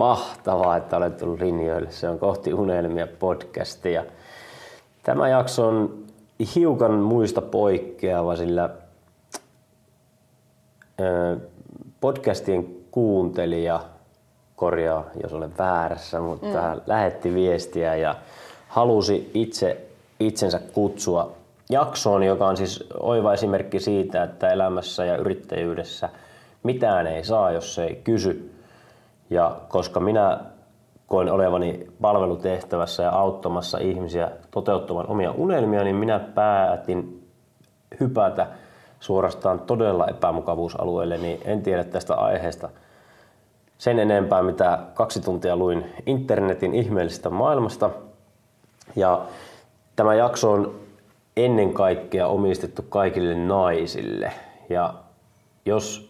Mahtavaa, että olet tullut linjoille. Se on Kohti unelmia podcastia. Tämä jakso on hiukan muista poikkeava, sillä podcastien kuuntelija, korjaa jos olen väärässä, mutta mm. lähetti viestiä ja halusi itse itsensä kutsua jaksoon, joka on siis oiva esimerkki siitä, että elämässä ja yrittäjyydessä mitään ei saa, jos ei kysy. Ja koska minä koen olevani palvelutehtävässä ja auttamassa ihmisiä toteuttamaan omia unelmia, niin minä päätin hypätä suorastaan todella epämukavuusalueelle, niin en tiedä tästä aiheesta sen enempää, mitä kaksi tuntia luin internetin ihmeellisestä maailmasta. Ja tämä jakso on ennen kaikkea omistettu kaikille naisille. Ja jos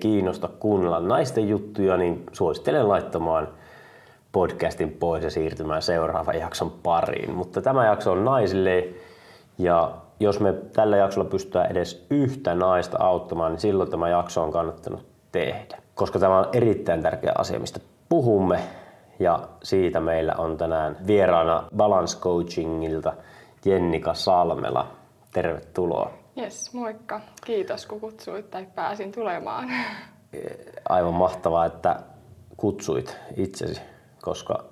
kiinnosta kuunnella naisten juttuja, niin suosittelen laittamaan podcastin pois ja siirtymään seuraavan jakson pariin. Mutta tämä jakso on naisille ja jos me tällä jaksolla pystytään edes yhtä naista auttamaan, niin silloin tämä jakso on kannattanut tehdä. Koska tämä on erittäin tärkeä asia, mistä puhumme. Ja siitä meillä on tänään vieraana Balance Coachingilta Jennika Salmela. Tervetuloa. Yes, moikka. Kiitos kun kutsuit tai pääsin tulemaan. Aivan mahtavaa, että kutsuit itsesi, koska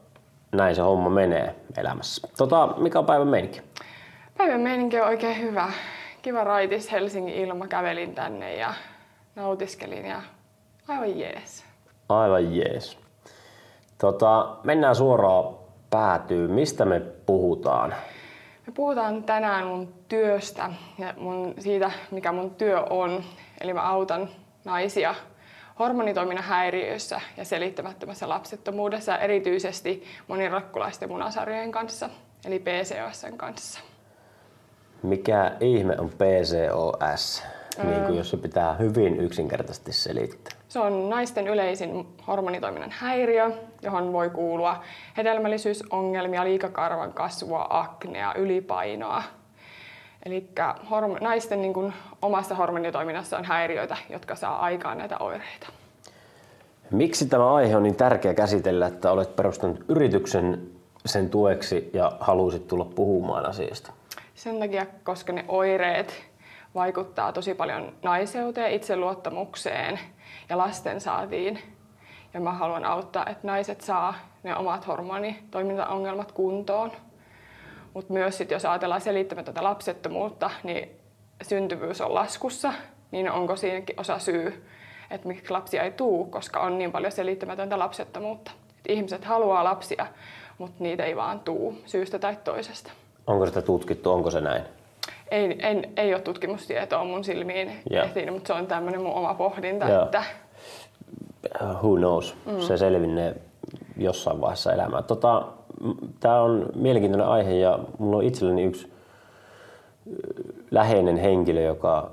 näin se homma menee elämässä. Tota, mikä on päivän meininki? Päivän meininki on oikein hyvä. Kiva raitis Helsingin ilma. Kävelin tänne ja nautiskelin ja aivan jees. Aivan jees. Tota, mennään suoraan päätyy. Mistä me puhutaan? Me puhutaan tänään mun työstä ja mun, siitä, mikä mun työ on. Eli mä autan naisia hormonitoiminnan häiriöissä ja selittämättömässä lapsettomuudessa, erityisesti monirakkulaisten munasarjojen kanssa, eli PCOSn kanssa. Mikä ihme on PCOS, niin kuin jos se pitää hyvin yksinkertaisesti selittää? Se on naisten yleisin hormonitoiminnan häiriö, johon voi kuulua hedelmällisyysongelmia, liikakarvan kasvua, aknea, ylipainoa. Eli naisten niin kuin, omassa hormonitoiminnassa on häiriöitä, jotka saa aikaan näitä oireita. Miksi tämä aihe on niin tärkeä käsitellä, että olet perustanut yrityksen sen tueksi ja halusit tulla puhumaan asiasta? Sen takia, koska ne oireet vaikuttaa tosi paljon naiseuteen, itseluottamukseen ja lasten saatiin. Ja mä haluan auttaa, että naiset saa ne omat hormonitoimintaongelmat kuntoon. Mutta myös sit, jos ajatellaan selittämätöntä lapsettomuutta, niin syntyvyys on laskussa, niin onko siinäkin osa syy, että miksi lapsia ei tuu, koska on niin paljon selittämätöntä lapsettomuutta. Et ihmiset haluaa lapsia, mutta niitä ei vaan tuu syystä tai toisesta. Onko sitä tutkittu, onko se näin? Ei, ei, ei ole tutkimustietoa mun silmiin yeah. ehtinyt, mutta se on tämmöinen mun oma pohdinta, yeah. että... Who knows, mm. se selvinnee jossain vaiheessa elämää. Tota, Tämä on mielenkiintoinen aihe ja mulla on itselleni yksi läheinen henkilö, joka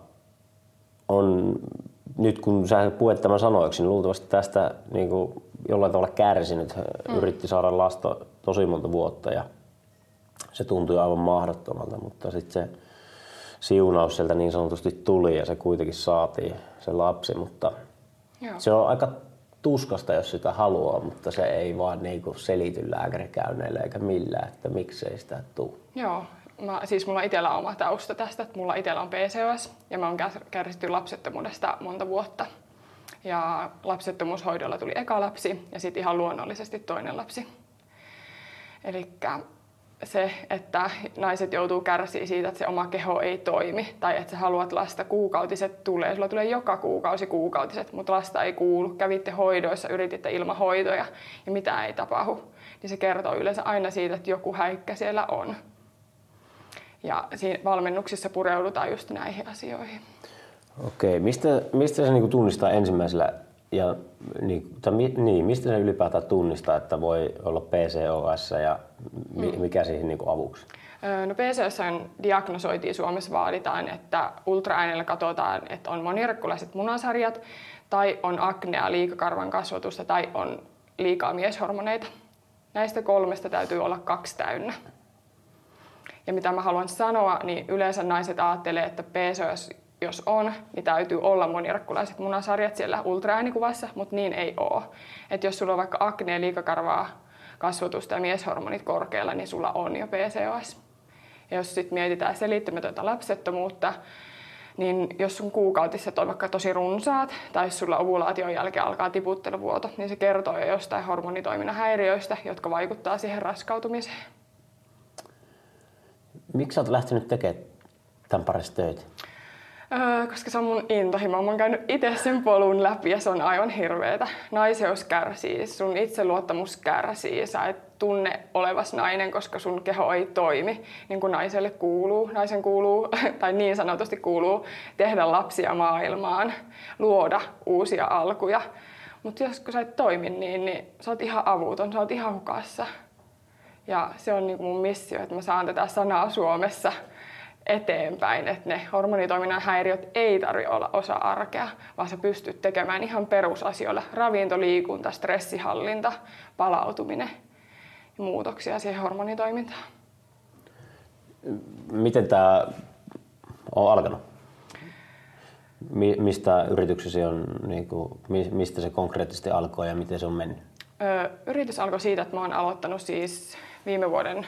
on nyt kun sä puet tämän sanoiksi, niin luultavasti tästä niin kuin jollain tavalla kärsinyt. Mm. Yritti saada lasta tosi monta vuotta ja se tuntui aivan mahdottomalta, mutta sitten se siunaus sieltä niin sanotusti tuli ja se kuitenkin saatiin se lapsi, mutta Joo. se on aika tuskasta, jos sitä haluaa, mutta se ei vaan niinku selity lääkärikäynneillä eikä millään, että miksei sitä tule. Joo, mä, siis mulla itsellä on oma tausta tästä, että mulla itsellä on PCOS ja mä oon kärsitty lapsettomuudesta monta vuotta. Ja lapsettomuushoidolla tuli eka lapsi ja sitten ihan luonnollisesti toinen lapsi. Eli se, että naiset joutuu kärsiä siitä, että se oma keho ei toimi tai että sä haluat lasta, kuukautiset tulee. Sulla tulee joka kuukausi kuukautiset, mutta lasta ei kuulu. Kävitte hoidoissa, yrititte ilman hoitoja ja mitä ei tapahdu. Niin se kertoo yleensä aina siitä, että joku häikkä siellä on. Ja siinä valmennuksissa pureudutaan just näihin asioihin. Okei, mistä, mistä se niinku tunnistaa ensimmäisellä ja niin, tai, niin, mistä se ylipäätään tunnistaa, että voi olla PCOS ja mi, mm. mikä siihen niin avuksi? No PCOS diagnosoitiin Suomessa vaaditaan, että ultraäänellä katsotaan, että on monirekkulaiset munasarjat tai on aknea, liikakarvan kasvatusta tai on liikaa mieshormoneita. Näistä kolmesta täytyy olla kaksi täynnä. Ja mitä mä haluan sanoa, niin yleensä naiset ajattelee, että PCOS jos on, niin täytyy olla monirakkulaiset munasarjat siellä ultraäänikuvassa, mutta niin ei ole. Et jos sulla on vaikka aknea, liikakarvaa, kasvatusta ja mieshormonit korkealla, niin sulla on jo PCOS. Ja jos sitten mietitään selittämätöntä lapsettomuutta, niin jos sun kuukautiset on vaikka tosi runsaat, tai jos sulla ovulaation jälkeen alkaa tiputteluvuoto, niin se kertoo jo jostain hormonitoiminnan häiriöistä, jotka vaikuttaa siihen raskautumiseen. Miksi oot lähtenyt tekemään tämän parissa töitä? Öö, koska se on mun intohimo. Mä oon käynyt itse sen polun läpi ja se on aivan hirveetä. Naiseus kärsii, sun itseluottamus kärsii, sä et tunne olevas nainen, koska sun keho ei toimi niin kuin naiselle kuuluu. Naisen kuuluu, tai niin sanotusti kuuluu, tehdä lapsia maailmaan, luoda uusia alkuja. Mutta jos kun sä et toimi niin, niin sä oot ihan avuton, sä oot ihan hukassa. Ja se on niin mun missio, että mä saan tätä sanaa Suomessa eteenpäin, että ne hormonitoiminnan häiriöt ei tarvitse olla osa arkea, vaan sä pystyt tekemään ihan perusasioilla ravinto, liikunta, stressihallinta, palautuminen ja muutoksia siihen hormonitoimintaan. Miten tämä on alkanut? mistä yrityksesi on, niin kuin, mistä se konkreettisesti alkoi ja miten se on mennyt? Öö, yritys alkoi siitä, että mä oon aloittanut siis viime vuoden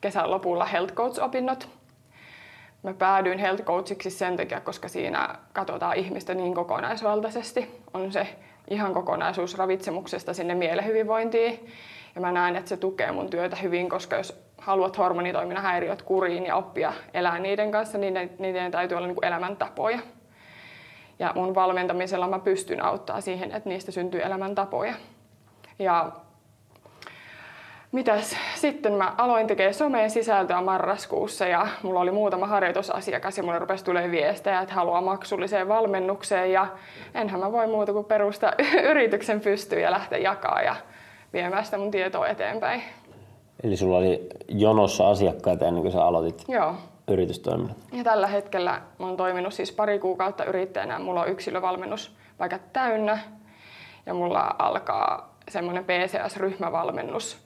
kesän lopulla health coach-opinnot Mä päädyin health coachiksi sen takia, koska siinä katsotaan ihmistä niin kokonaisvaltaisesti. On se ihan kokonaisuus ravitsemuksesta sinne mielen hyvinvointiin. Ja mä näen, että se tukee mun työtä hyvin, koska jos haluat hormonitoiminnan häiriöt kuriin ja oppia elää niiden kanssa, niin niiden täytyy olla niin kuin elämäntapoja. Ja mun valmentamisella mä pystyn auttaa siihen, että niistä syntyy elämäntapoja. Ja Mitäs sitten mä aloin tekemään someen sisältöä marraskuussa ja mulla oli muutama harjoitusasiakas ja mulle rupesi tulee viestejä, että haluaa maksulliseen valmennukseen ja enhän mä voi muuta kuin perustaa yrityksen pystyyn ja lähteä jakaa ja viemään sitä mun tietoa eteenpäin. Eli sulla oli jonossa asiakkaita ennen kuin sä aloitit Joo. yritystoiminnan? Ja tällä hetkellä mä oon toiminut siis pari kuukautta yrittäjänä. Mulla on yksilövalmennus vaikka täynnä ja mulla alkaa semmoinen PCS-ryhmävalmennus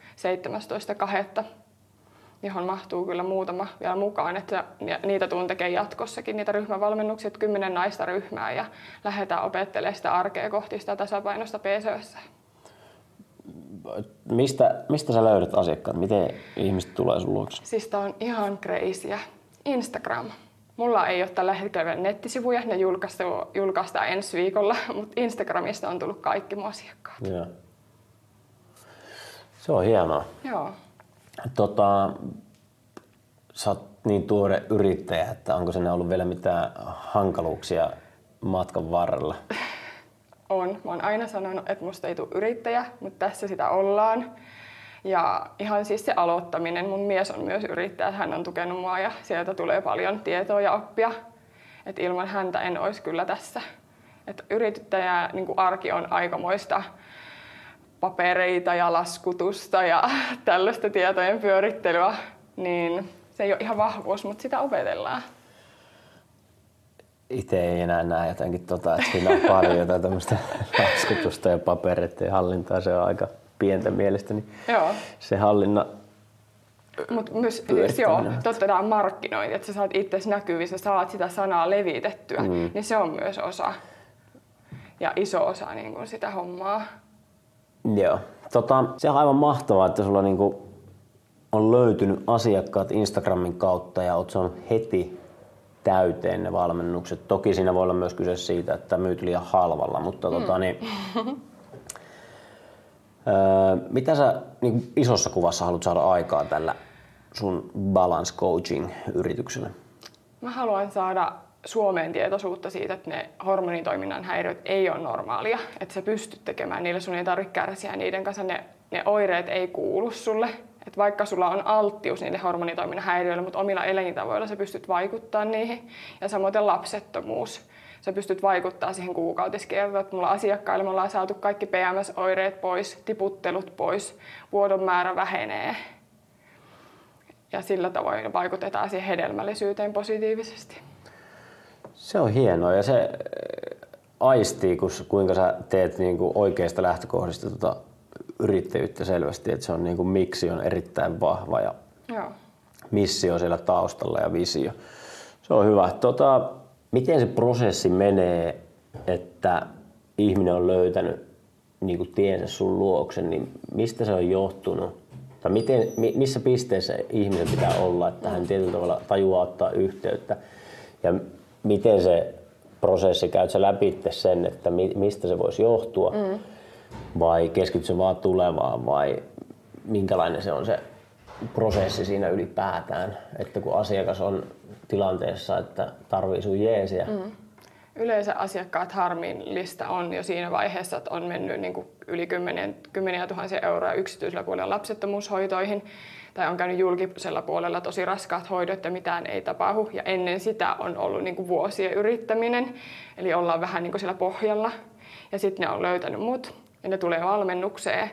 17.2., johon mahtuu kyllä muutama vielä mukaan, että niitä tuun tekemään jatkossakin, niitä ryhmävalmennuksia, kymmenen naista ryhmää ja lähdetään opettelemaan sitä arkea kohti sitä tasapainosta PCOS. Mistä, mistä sä löydät asiakkaat? Miten ihmiset tulee sun luokse? Siis tää on ihan crazyä. Instagram. Mulla ei ole tällä hetkellä nettisivuja, ne julkaistaan ensi viikolla, mutta Instagramista on tullut kaikki mun asiakkaat. Yeah. Se on hienoa. Joo. Tota, sä oot niin tuore yrittäjä, että onko sinne ollut vielä mitään hankaluuksia matkan varrella? On. Mä oon aina sanonut, että musta ei tule yrittäjä, mutta tässä sitä ollaan. Ja ihan siis se aloittaminen. Mun mies on myös yrittäjä, hän on tukenut mua ja sieltä tulee paljon tietoa ja oppia. Et ilman häntä en olisi kyllä tässä. Et yrittäjä niin arki on aikamoista papereita ja laskutusta ja tällaista tietojen pyörittelyä, niin se ei ole ihan vahvuus, mutta sitä opetellaan. Itse ei enää näe jotenkin tota, että siinä on paljon jotain tämmöistä laskutusta ja papereiden hallintaa. Se on aika pientä mielestäni. Joo. Se hallinna mutta myös siis joo, totta tämä markkinointi, että sä saat itse näkyvissä, saat sitä sanaa levitettyä, mm. niin se on myös osa ja iso osa niin kuin sitä hommaa. Joo. Tota, se on aivan mahtavaa, että sulla niinku on löytynyt asiakkaat Instagramin kautta ja oot saanut heti täyteen ne valmennukset. Toki siinä voi olla myös kyse siitä, että myyt liian halvalla, mutta mm. tota, niin, öö, mitä sä niin isossa kuvassa haluat saada aikaa tällä sun balance coaching yrityksellä? Mä haluan saada Suomeen tietoisuutta siitä, että ne hormonitoiminnan häiriöt ei ole normaalia, että sä pystyt tekemään niille, sun ei tarvitse kärsiä niiden kanssa, ne, ne oireet ei kuulu sulle. Että vaikka sulla on alttius niille hormonitoiminnan häiriöille, mutta omilla elintavoilla sä pystyt vaikuttaa niihin. Ja samoin lapsettomuus. Sä pystyt vaikuttaa siihen kuukautiskiertoon. Että mulla asiakkaille me ollaan saatu kaikki PMS-oireet pois, tiputtelut pois, vuodon määrä vähenee. Ja sillä tavoin vaikutetaan siihen hedelmällisyyteen positiivisesti. Se on hienoa ja se äh, aistii, kuinka sä teet niin kuin oikeista lähtökohdista tuota yrittäjyyttä selvästi, että se on niin kuin miksi on erittäin vahva ja Joo. missio siellä taustalla ja visio. Se on hyvä. Tota, miten se prosessi menee, että ihminen on löytänyt niin kuin tiensä sun luokse, niin mistä se on johtunut? Tai miten, missä pisteessä ihminen pitää olla, että hän tietyllä tavalla tajuaa ottaa yhteyttä? Ja miten se prosessi, käyt sä läpi sen, että mistä se voisi johtua? Mm. Vai keskityt se vaan tulevaan vai minkälainen se on se prosessi siinä ylipäätään, että kun asiakas on tilanteessa, että tarvii sun jeesiä. Mm. Yleensä asiakkaat harmin lista on jo siinä vaiheessa, että on mennyt niin kuin yli kymmenen, kymmeniä tuhansia euroa yksityisellä puolella lapsettomuushoitoihin tai on käynyt julkisella puolella tosi raskaat hoidot ja mitään ei tapahdu. Ja ennen sitä on ollut niin kuin vuosien yrittäminen, eli ollaan vähän niin kuin siellä pohjalla. Ja sitten ne on löytänyt mut ja ne tulee valmennukseen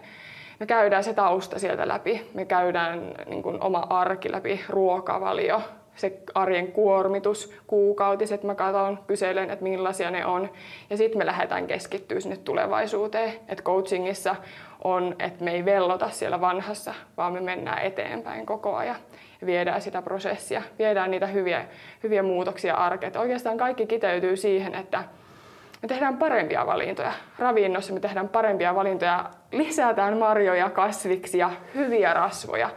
me käydään se tausta sieltä läpi. Me käydään niin kuin oma arki läpi, ruokavalio, se arjen kuormitus, kuukautiset mä katson, kyselen, että millaisia ne on. Ja sitten me lähdetään keskittyä sinne tulevaisuuteen. Että coachingissa on, että me ei vellota siellä vanhassa, vaan me mennään eteenpäin koko ajan. Ja viedään sitä prosessia, viedään niitä hyviä, hyviä muutoksia arkeen. Oikeastaan kaikki kiteytyy siihen, että me tehdään parempia valintoja. Ravinnossa me tehdään parempia valintoja, lisätään marjoja, kasviksia, hyviä rasvoja.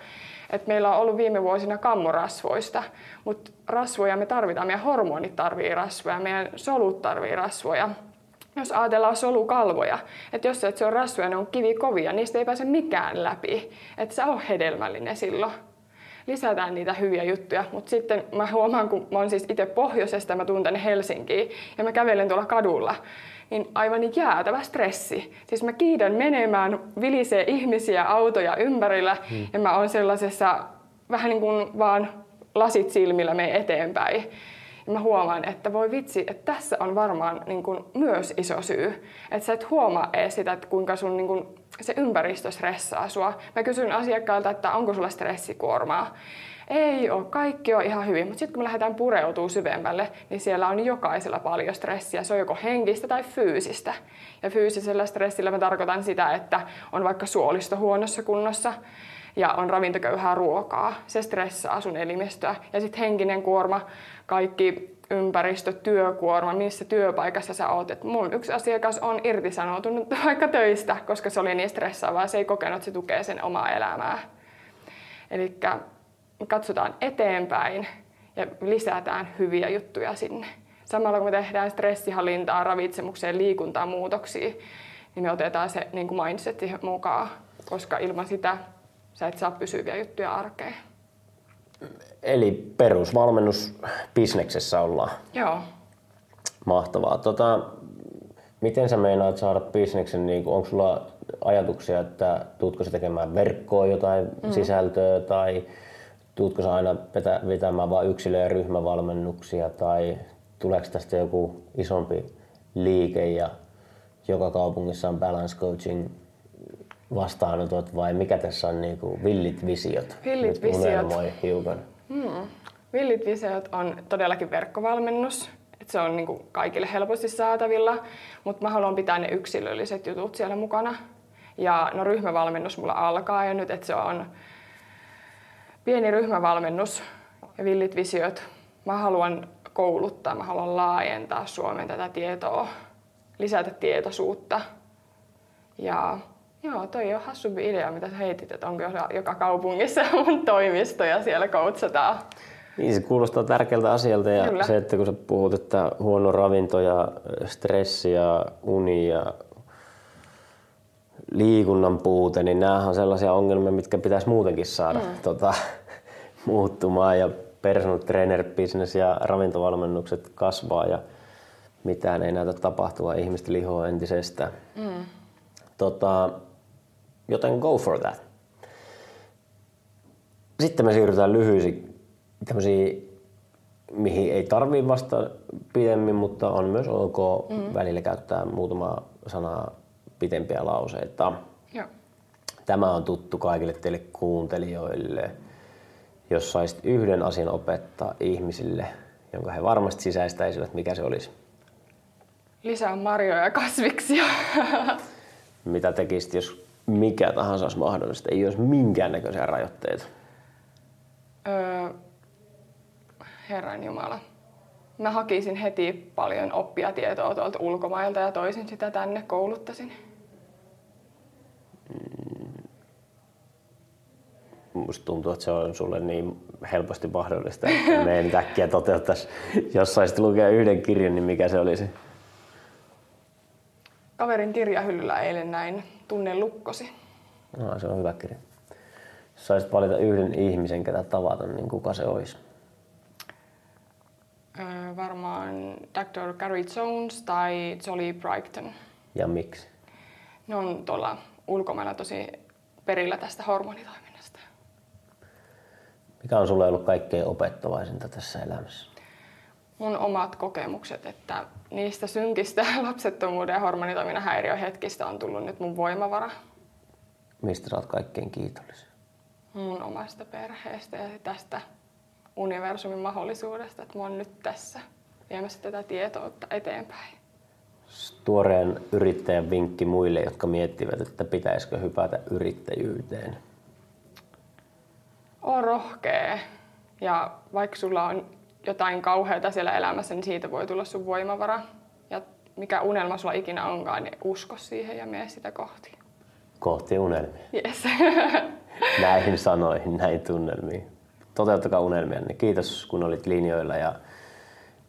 Et meillä on ollut viime vuosina kammorasvoista, mutta rasvoja me tarvitaan, meidän hormonit tarvii rasvoja, meidän solut tarvii rasvoja. Jos ajatellaan solukalvoja, että jos et se on rasvoja, ne on kivikovia, niistä ei pääse mikään läpi. Että se on hedelmällinen silloin lisätään niitä hyviä juttuja. Mutta sitten mä huomaan, kun mä oon siis itse pohjoisesta, mä tuun tänne Helsinkiin ja mä kävelen tuolla kadulla, niin aivan jäätävä stressi. Siis mä kiidän menemään, vilisee ihmisiä, autoja ympärillä hmm. ja mä oon sellaisessa vähän niin kuin vaan lasit silmillä me eteenpäin. Ja mä huomaan, että voi vitsi, että tässä on varmaan niin kuin myös iso syy. Että sä et huomaa edes sitä, että kuinka sun niin kuin se ympäristö stressaa sua. Mä kysyn asiakkaalta, että onko sulla stressikuormaa. Ei ole, kaikki on ihan hyvin, mutta sitten kun me lähdetään pureutuu syvemmälle, niin siellä on jokaisella paljon stressiä. Se on joko henkistä tai fyysistä. Ja fyysisellä stressillä mä tarkoitan sitä, että on vaikka suolisto huonossa kunnossa, ja on ravintoköyhää ruokaa. Se stressaa sun elimistöä. Ja sitten henkinen kuorma, kaikki ympäristö, työkuorma, missä työpaikassa sä oot. Et mun yksi asiakas on irtisanoutunut vaikka töistä, koska se oli niin stressaavaa, se ei kokenut, että se tukee sen omaa elämää. Eli katsotaan eteenpäin ja lisätään hyviä juttuja sinne. Samalla kun me tehdään stressihallintaa, ravitsemukseen, liikuntaa, muutoksia, niin me otetaan se niin kuin mindset mukaan, koska ilman sitä sä et saa pysyviä juttuja arkeen. Eli perusvalmennus bisneksessä ollaan. Joo. Mahtavaa. Tota, miten sä meinaat saada bisneksen, niin onko sulla ajatuksia, että tuutko sä tekemään verkkoa jotain mm. sisältöä tai tuutko sä aina vetämään vain yksilö- ja ryhmävalmennuksia tai tuleeko tästä joku isompi liike ja joka kaupungissa on balance coaching vastaanotot vai mikä tässä on niin kuin villit visiot? Villit Nyt visiot. hiukan. Hmm. Villit visiot on todellakin verkkovalmennus. Et se on niin kuin kaikille helposti saatavilla, mutta mä haluan pitää ne yksilölliset jutut siellä mukana. Ja no ryhmävalmennus mulla alkaa jo nyt, että se on pieni ryhmävalmennus ja villit visiot. Mä haluan kouluttaa, mä haluan laajentaa Suomen tätä tietoa, lisätä tietoisuutta. Ja Joo, toi on hassumpi idea, mitä sä heitit, että onko joka kaupungissa mun toimisto ja siellä koutsataan. Niin, se kuulostaa tärkeältä asialta ja Kyllä. se, että kun sä puhut, että huono ravinto ja stressi ja uni ja liikunnan puute, niin nämä on sellaisia ongelmia, mitkä pitäisi muutenkin saada mm. tota, muuttumaan ja personal trainer business ja ravintovalmennukset kasvaa ja mitään ei näytä tapahtua, ihmisten lihoa entisestään. Mm. Tota, joten go for that. Sitten me siirrytään lyhyisiin tämmöisiin, mihin ei tarvii vasta pidemmin, mutta on myös ok mm. välillä käyttää muutama sanaa pitempiä lauseita. Joo. Tämä on tuttu kaikille teille kuuntelijoille. Jos saisit yhden asian opettaa ihmisille, jonka he varmasti sisäistäisivät, mikä se olisi? Lisää marjoja ja kasviksia. Mitä tekisit, jos mikä tahansa olisi mahdollista, ei olisi minkäännäköisiä rajoitteita? Öö, Herran Jumala. Mä hakisin heti paljon oppia tietoa tuolta ulkomailta ja toisin sitä tänne, kouluttaisin. Musta tuntuu, että se on sulle niin helposti mahdollista, että me ei äkkiä toteuttaisi. Jos saisit lukea yhden kirjan, niin mikä se olisi? Kaverin kirjahyllyllä eilen näin Tunne lukkosi. No, se on hyvä kirja. Jos saisit valita yhden ihmisen, ketä tavata, niin kuka se olisi? Öö, varmaan Dr. Gary Jones tai Jolly Brighton. Ja miksi? Ne on tuolla ulkomailla tosi perillä tästä hormonitoiminnasta. Mikä on sulle ollut kaikkein opettavaisinta tässä elämässä? Mun omat kokemukset, että niistä synkistä lapsettomuuden ja hormonitoiminnan häiriöhetkistä on tullut nyt mun voimavara. Mistä sä oot kaikkein kiitollinen? Mun omasta perheestä ja tästä universumin mahdollisuudesta, että mä oon nyt tässä viemässä tätä tietoutta eteenpäin. Tuoreen yrittäjän vinkki muille, jotka miettivät, että pitäisikö hypätä yrittäjyyteen. Oo rohkea ja vaikka sulla on jotain kauheata siellä elämässä, niin siitä voi tulla sun voimavara. Ja mikä unelma sulla ikinä onkaan, niin usko siihen ja mene sitä kohti. Kohti unelmia. Yes. Näihin sanoihin, näihin tunnelmiin. Toteuttakaa unelmia. Kiitos kun olit linjoilla ja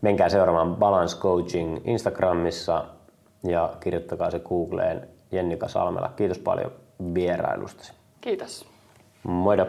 menkää seuraamaan Balance Coaching Instagramissa ja kirjoittakaa se Googleen Jennika Salmela. Kiitos paljon vierailustasi. Kiitos. Moida!